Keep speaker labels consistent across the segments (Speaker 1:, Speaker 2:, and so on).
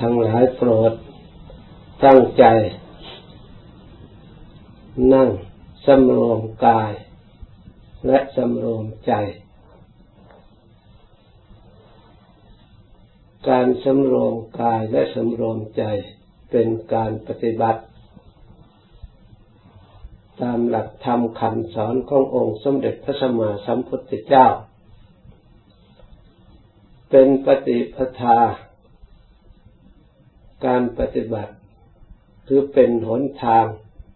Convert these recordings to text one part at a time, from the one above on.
Speaker 1: ทั้งหลายโปรด ตั้งใจ นั่งสำรวมกาย และสำรวมใจ การสำรวมกายและสำรวมใจเป็นการปฏิบัติ ตามหลักธรรมคำสอนขององค์สมเด็จพระสัมมาสัมพุทธเจ้า เป็นปฏิปทา การปฏิบัติคือเป็นหนทาง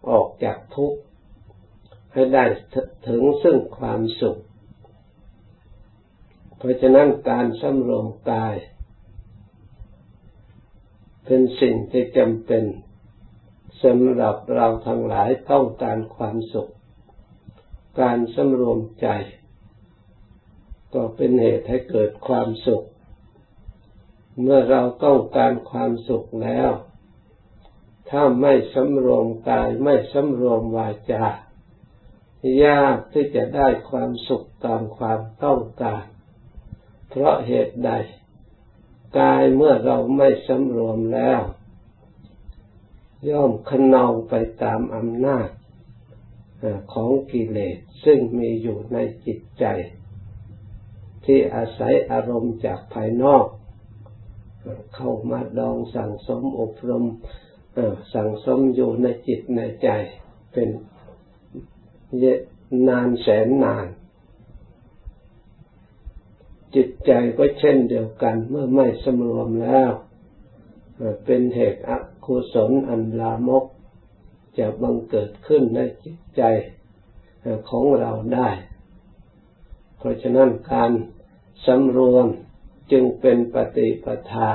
Speaker 1: ออกจากทุกข์ให้ได้ถึงซึ่งความสุข เพราะฉะนั้นการสำรวมกาย เป็นสิ่งที่จำเป็นสำหรับเราทั้งหลายต้องการความสุข การสำรวมใจ ก็เป็นเหตุให้เกิดความสุข เมื่อเราต้องการความสุขแล้ว ถ้าไม่สำรวมกายไม่สำรวมวาจายากที่จะได้ความสุขตามความต้องการ เพราะเหตุใด กายเมื่อเราไม่สำรวมแล้ว ย่อมขนองไปตามอำนาจของกิเลสซึ่งมีอยู่ในจิตใจ ที่อาศัยอารมณ์จากภายนอก เข้ามาดองสั่งสมอบรมสั่งสมอยู่ในจิตในใจเป็นยนานแสนนาน จิตใจก็เช่นเดียวกันเมื่อไม่สมรวมแล้ว เป็นเหตุอกุศลอันลามก จะบังเกิดขึ้นในจิตใจของเราได้ เพราะฉะนั้นการสำรวม จึงเป็นปฏิปทา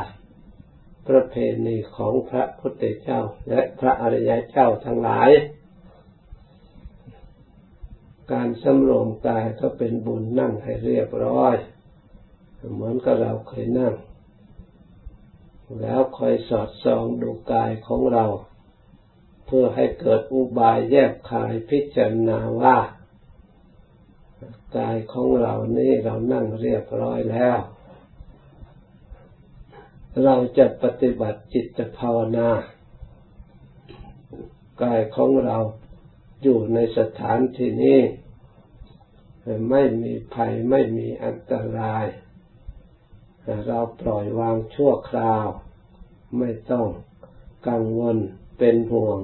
Speaker 1: ประเพณีของพระพุทธเจ้าและพระอริยเจ้าทั้งหลาย การสำรวมกายก็เป็นบุญนั่งให้เรียบร้อย เหมือนกับเราเคยนั่ง แล้วคอยสอดส่องดูกายของเรา เพื่อให้เกิดอุบายแยกคายพิจารณาว่ากายของเรานี่เรานั่งเรียบร้อยแล้ว เราจะปฏิบัติจิตภาวนากายของเราอยู่ในสถานที่นี้ไม่มีภัยไม่มีอันตราย เราปล่อยวางชั่วคราว ไม่ต้องกังวลเป็นห่วง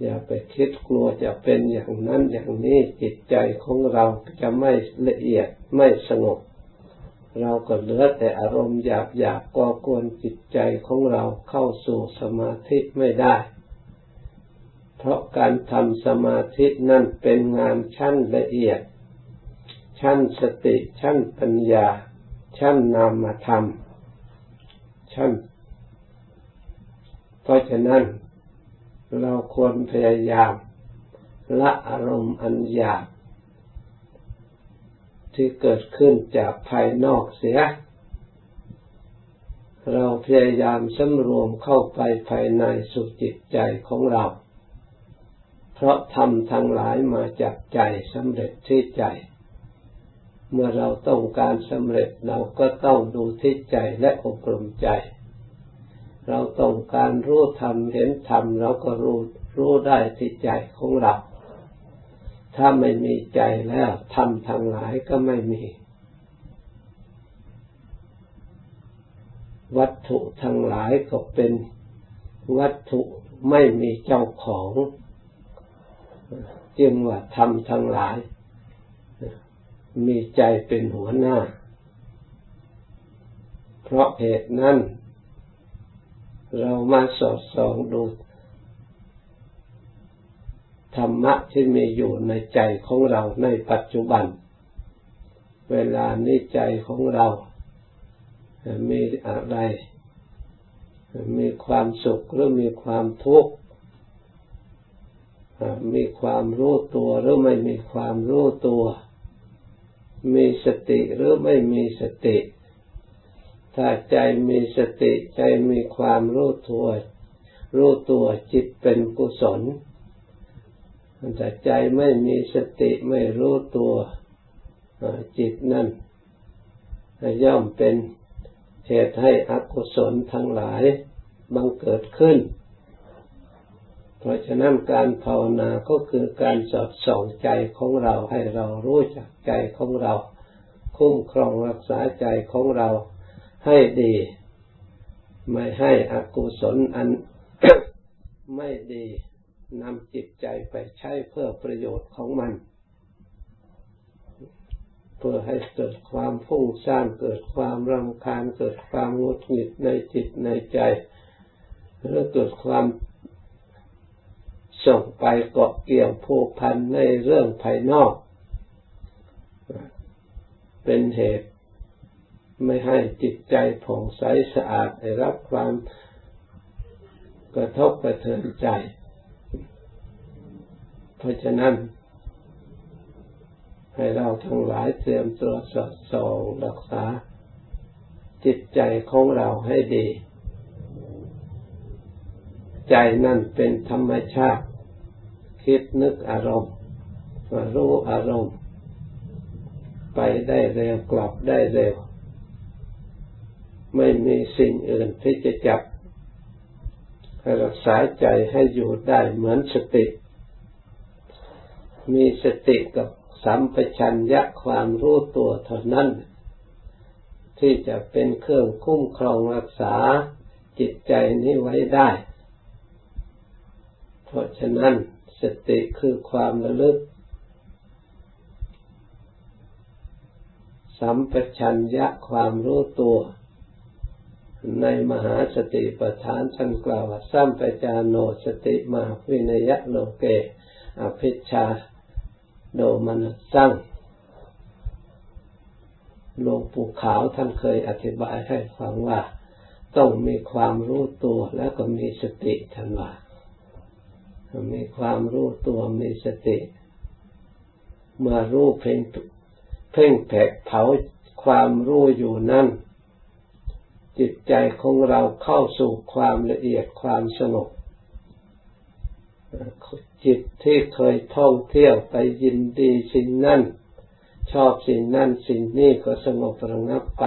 Speaker 1: อย่าไปคิดกลัวจะเป็นอย่างนั้นอย่างนี้จิตใจของเราจะไม่ละเอียดไม่สงบ เราก็เหลือแต่อารมณ์หยาบหยาบก่อกวนจิตใจของเราเข้าสู่สมาธิไม่ได้ เพราะการทำสมาธินั่นเป็นงานชั้นละเอียด ชั้นสติ ชั้นปัญญา ชั้นนามธรรม ชั้น เพราะฉะนั้น เราควรพยายามละอารมณ์อันหยาบ ที่เกิดขึ้นจากภายนอกเสีย เราพยายามสำรวมเข้าไปภายในสุจิตใจของเรา เพราะทำทั้งหลายมาจากใจสำเร็จที่ใจ เมื่อเราต้องการสำเร็จเราก็ต้องดูที่ใจและอบรมใจ เราต้องการรู้ธรรมเห็นธรรมเราก็รู้รู้ได้ที่ใจของเรา ถ้าไม่มีใจแล้วทำทางหลายก็ไม่มี วัตถุทั้งหลายก็เป็นวัตถุไม่มีเจ้าของจึงว่าทำทั้งหลาย มีใจเป็นหัวหน้า เพราะเหตุนั้น เรามาสอดส่องดู ธรรมะที่มีอยู่ในใจของเราในปัจจุบัน เวลานี้ใจของเรา มีอะไร มีความสุขหรือมีความทุกข์ มีความรู้ตัวหรือไม่มีความรู้ตัว มีสติหรือไม่มีสติ ถ้าใจมีสติใจมีความรู้ตัว รู้ตัวจิตเป็นกุศล แต่ใจไม่มีสติไม่รู้ตัวจิตนั่นย่อมเป็นเหตุให้อกุศลทั้งหลายบังเกิดขึ้น เพราะฉะนั้นการภาวนาก็คือการสอดส่องใจของเราให้เรารู้จักใจของเรา คุ้มครองรักษาใจของเราให้ดี ไม่ให้อกุศลอัน ไม่ดี นำจิตใจไปใช้เพื่อประโยชน์ของมัน เพื่อให้เกิดความฟุ้งซ่านเกิดความรำคาญเกิดความงุดหงิดในจิตในใจหรือเกิดความส่งไปเกาะเกี่ยวผูกพันในเรื่องภายนอก เป็นเหตุไม่ให้จิตใจผ่องใสสะอาดได้รับความกระทบกระเทือนใจ เพราะฉะนั้น ให้เราทั้งหลายเตรียมตัวสอดส่องรักษา จิตใจของเราให้ดี ใจนั่นเป็นธรรมชาติ คิดนึกอารมณ์รู้อารมณ์ ไปได้เร็วกลับได้เร็ว ไม่มีสิ่งอื่นที่จะจับรักษาใจให้อยู่ได้เหมือนสติ มีสติกับสัมปชัญญะความรู้ตัวเท่านั้น ที่จะเป็นเครื่องคุ้มครองรักษาจิตใจนี้ไว้ได้ เพราะฉะนั้นสติคือความระลึก สัมปชัญญะความรู้ตัว ในมหาสติปัฏฐานท่านกล่าวว่าสัมปจานโนสติมาวินยะโลเกอภิชา โดมนสังหลวงปู่ขาวท่านเคยอธิบายให้ฟังว่า ต้องมีความรู้ตัวแล้วก็มีสติท่านว่ามีความรู้ตัวมีสติ เมื่อรู้เพ่งเพ่งแผกเผาความรู้อยู่นั่น จิตใจของเราเข้าสู่ความละเอียดความสงบ จิตที่เคยท่องเที่ยวไปยินดีสิ่งนั้นชอบสิ่งนั้นสิ่งนี้ก็สงบระงับไป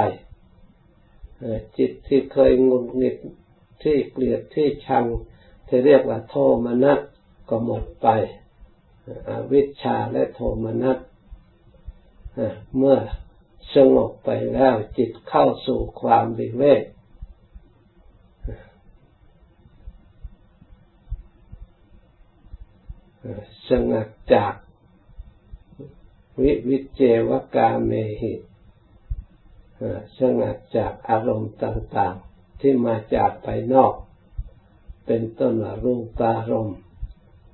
Speaker 1: จิตที่เคยงุนงิดที่เกลียดที่ชังที่เรียกว่าโทมนัสก็หมดไปอวิชชาและโทมนัสเมื่อสงบไปแล้วจิตเข้าสู่ความวิเวก สงัดจากวิวิเจวกาเมหิสงัดจากอารมณ์ต่างๆ ที่มาจากภายนอก เป็นต้นว่ารูปารมณ์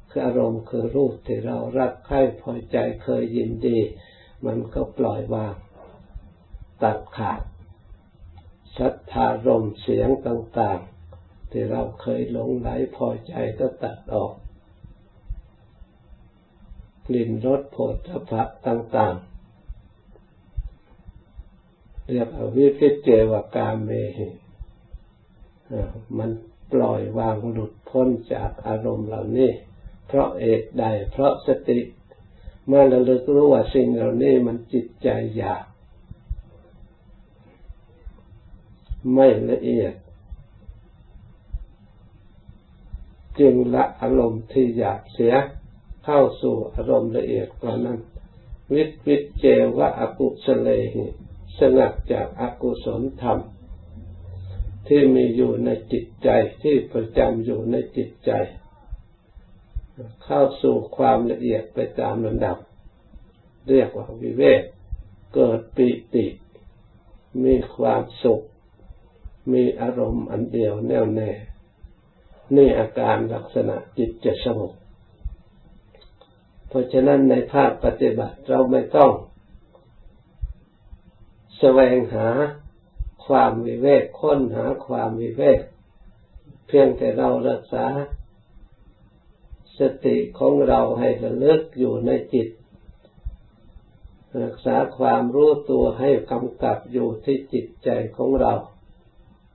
Speaker 1: คืออารมณ์คือรูปที่เรารักใคร่พอใจเคยยินดี มันก็ปล่อยวาง ตัดขาดชัทธารมเสียงต่างๆ ที่เราเคยหลงไหลพอใจก็ตัดออก กลิ่นรสโผฏฐะต่าง ๆ เรียกอวิพิเจวกาเมหิมันปล่อยวางหลุดพ้นจากอารมณ์เหล่านี้ เพราะเอกใด เพราะสติเมื่อระลึกรู้ว่าสิ่งเหล่านี้มันจิตใจอยากไม่ละเอียด จึงละอารมณ์ที่อยากเสีย เข้าสู่อารมณ์ละเอียดกว่านั้น วิตวิเจวะอกุศเลหิสงัดจากอากุศลธรรม ที่มีอยู่ในจิตใจที่ประจำอยู่ในจิตใจ เข้าสู่ความละเอียดไปตามลำดับ เรียกว่าวิเวกเกิดปิติ มีความสุข มีอารมณ์อันเดียวแน่วแน่ นี่อาการลักษณะจิตจะสงบ เพราะฉะนั้นในภาคปฏิบัติเราไม่ต้องแสวงหาความวิเวกค้นหาความวิเวก เพียงแต่เรารักษา สติของเราให้ระลึกอยู่ในจิต รักษาความรู้ตัวให้กำกับอยู่ที่จิตใจของเรา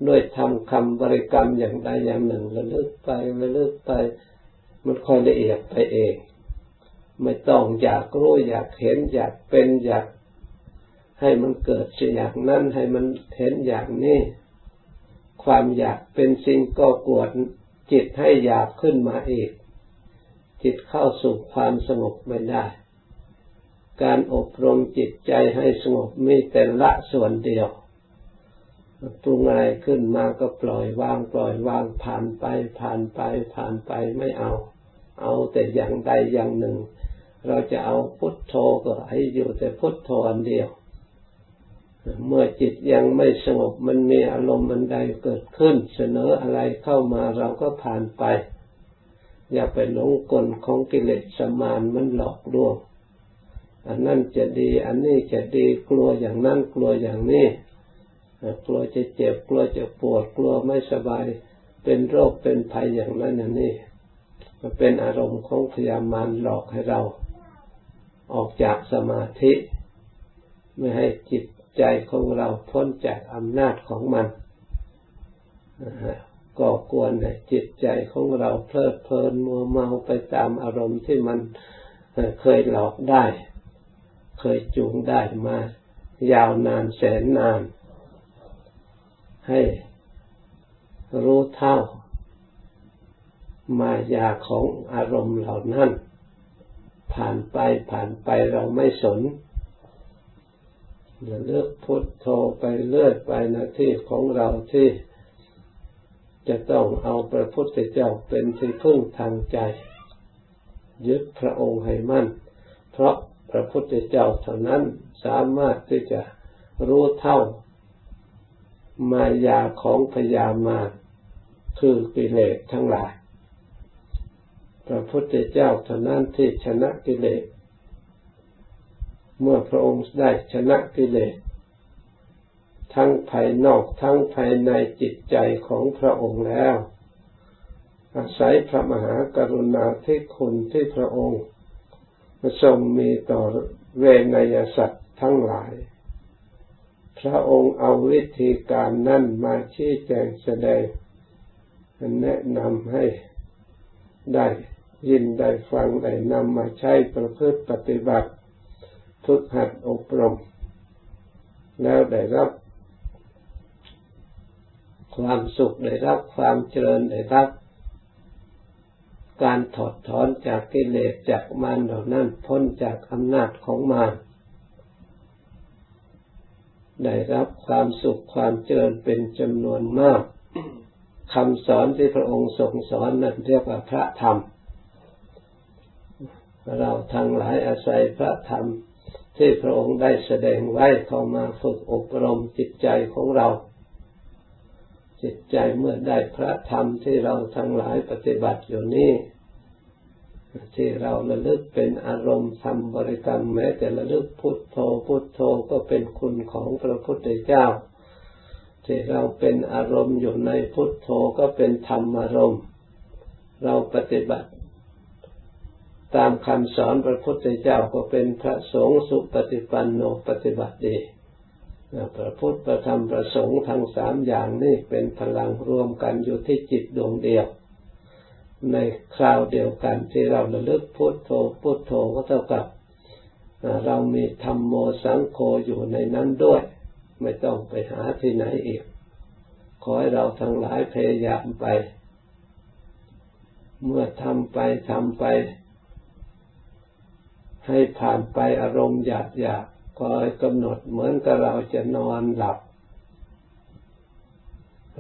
Speaker 1: ด้วยทำคำบริกรรมอย่างใดอย่างหนึ่งระลึกไประลึกไป มันค่อยละเอียดไปเอง ไม่ต้องอยากรู้อยากเห็นอยากเป็นอยากให้มันเกิดสิ่งอย่างนั้นให้มันเห็นอย่างนี้ ความอยากเป็นสิ่งก่อกวนจิตให้อยากขึ้นมาอีก จิตเข้าสู่ความสงบไม่ได้ การอบรมจิตใจให้สงบมีแต่ละส่วนเดียวปรุงอะไรขึ้นมาก็ปล่อยวางปล่อยวางผ่านไปผ่านไปผ่านไปไม่เอา เอาแต่อย่างใดอย่างหนึ่ง เราจะเอาพุทโธก็ให้อยู่แต่พุทโธอันเดียว เมื่อจิตยังไม่สงบมันมีอารมณ์มันใดเกิดขึ้น เสนออะไรเข้ามาเราก็ผ่านไป อย่าไปหลงกลของกิเลสสมานมันหลอกลวงอันนั้นจะดี อันนี้จะดีกลัวอย่างนั้นกลัวอย่างนี้กลัวจะเจ็บกลัวจะปวดกลัวไม่สบาย เป็นโรคเป็นภัยอย่างนั้นอย่างนี้มันเป็นอารมณ์ของพยามารหลอกให้เรา ออกจากสมาธิ ไม่ให้จิตใจของเราพ้นจากอำนาจของมันก็ควรให้จิตใจของเราเพลิดเพลินมัวเมาไปตามอารมณ์ที่มันเคยหลอกได้ เคยจูงได้มา ยาวนานแสนนาน ให้รู้เท่ามายาของอารมณ์เหล่านั้น ผ่านไปผ่านไปเราไม่สนเลือกพุทโธไปเลื่อยไปนาที่ของเราที่จะต้องเอาพระพุทธเจ้าเป็นที่พึ่งทางใจ ยึดพระองค์ให้มั่น เพราะพระพุทธเจ้าเท่านั้นสามารถที่จะรู้เท่ามายาของพยามารคือกิเลสทั้งหลาย พระพุทธเจ้าเท่านั้นที่ชนะกิเลส เมื่อพระองค์ได้ชนะกิเลส ทั้งภายนอกทั้งภายในจิตใจของพระองค์แล้ว อาศัยพระมหากรุณาธิคุณที่พระองค์ทรงมีต่อเวนยสัตว์ทั้งหลาย พระองค์เอาวิธีการนั่นมาชี้แจงแสดงแนะนำให้ ได้ยินได้ฟังได้นำมาใช้ประพฤติปฏิบัติฝึกหัดอบรม แล้วได้รับ ความสุขได้รับความเจริญได้รับ การถอดถอนจากกิเลสจากมารเหล่านั้นพ้นจากอำนาจของมารได้รับความสุขความเจริญเป็นจำนวนมาก คำสอนที่พระองค์ทรงสอนนั้นเรียกว่าพระธรรม เราทั้งหลายอาศัยพระธรรมที่พระองค์ได้แสดงไว้เข้ามาฝึกอบรมจิตใจของเรา จิตใจเมื่อได้พระธรรมที่เราทั้งหลายปฏิบัติอยู่นี้ที่เราระลึกเป็นอารมณ์ทำบริกรรมแม้แต่ระลึกพุทโธพุทโธก็เป็นคุณของพระพุทธเจ้า ที่เราเป็นอารมณ์อยู่ในพุทโธก็เป็นธรรมอารมณ์ เราปฏิบัติ ตามคำสอนพระพุทธเจ้าก็เป็นพระสงฆ์สุปฏิปันโนปฏิบัติดีพระพุทธประธรรมประสงค์ทั้งสามอย่างนี้เป็นพลังรวมกันอยู่ที่จิตดวงเดียว ในคราวเดียวกันที่เราระลึกพุทโธพุทโธก็เท่ากับ เรามีธรรมโมสังโฆอยู่ในนั้นด้วย ไม่ต้องไปหาที่ไหนอีก ขอให้เราทั้งหลายพยายามไป เมื่อทำไปทำไป ให้ผ่านไปอารมณ์หยาบหยาบคอยกำหนดเหมือนกับเราจะนอนหลับ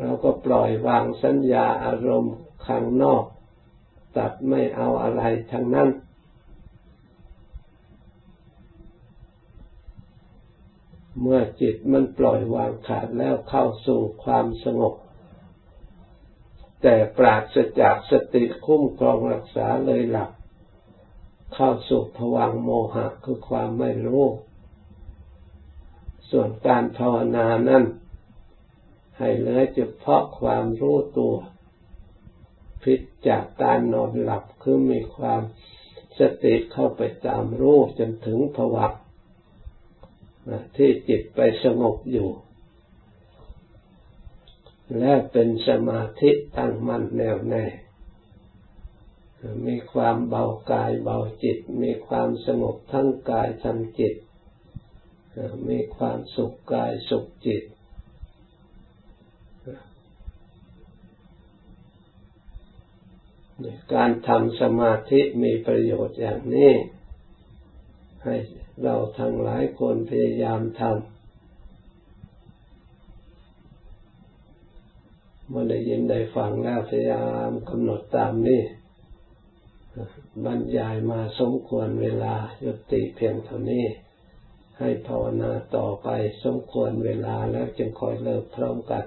Speaker 1: เราก็ปล่อยวางสัญญาอารมณ์ข้างนอก ตัดไม่เอาอะไรทั้งนั้น เมื่อจิตมันปล่อยวางขาดแล้วเข้าสู่ความสงบ แต่ปราศจากสติคุ้มครองรักษาเลยหลับเข้าสู่ผวังโมหะคือความไม่รู้ ส่วนการภาวนานั้นให้เหลือเฉพาะความรู้ตัวผิจากการนอนหลับคือมีความสติเข้าไปตามรู้จนถึงภวัง ที่จิตไปสงบอยู่ และเป็นสมาธิตั้งมั่นแน่วแน่ มีความเบากายเบาจิต มีความสงบทั้งกายทั้งจิต มีความสุขกายสุขจิต การทำสมาธิมีประโยชน์อย่างนี้ให้ เราทั้งหลายคนพยายามทำเมื่อได้ยินได้ฟังแล้วพยายามกำหนดตามนี้บรรยายมาสมควรเวลายุติเพียงเท่านี้ ให้ภาวนาต่อไปสมควรเวลาแล้วจึงคอยเลิกพร้อมกัน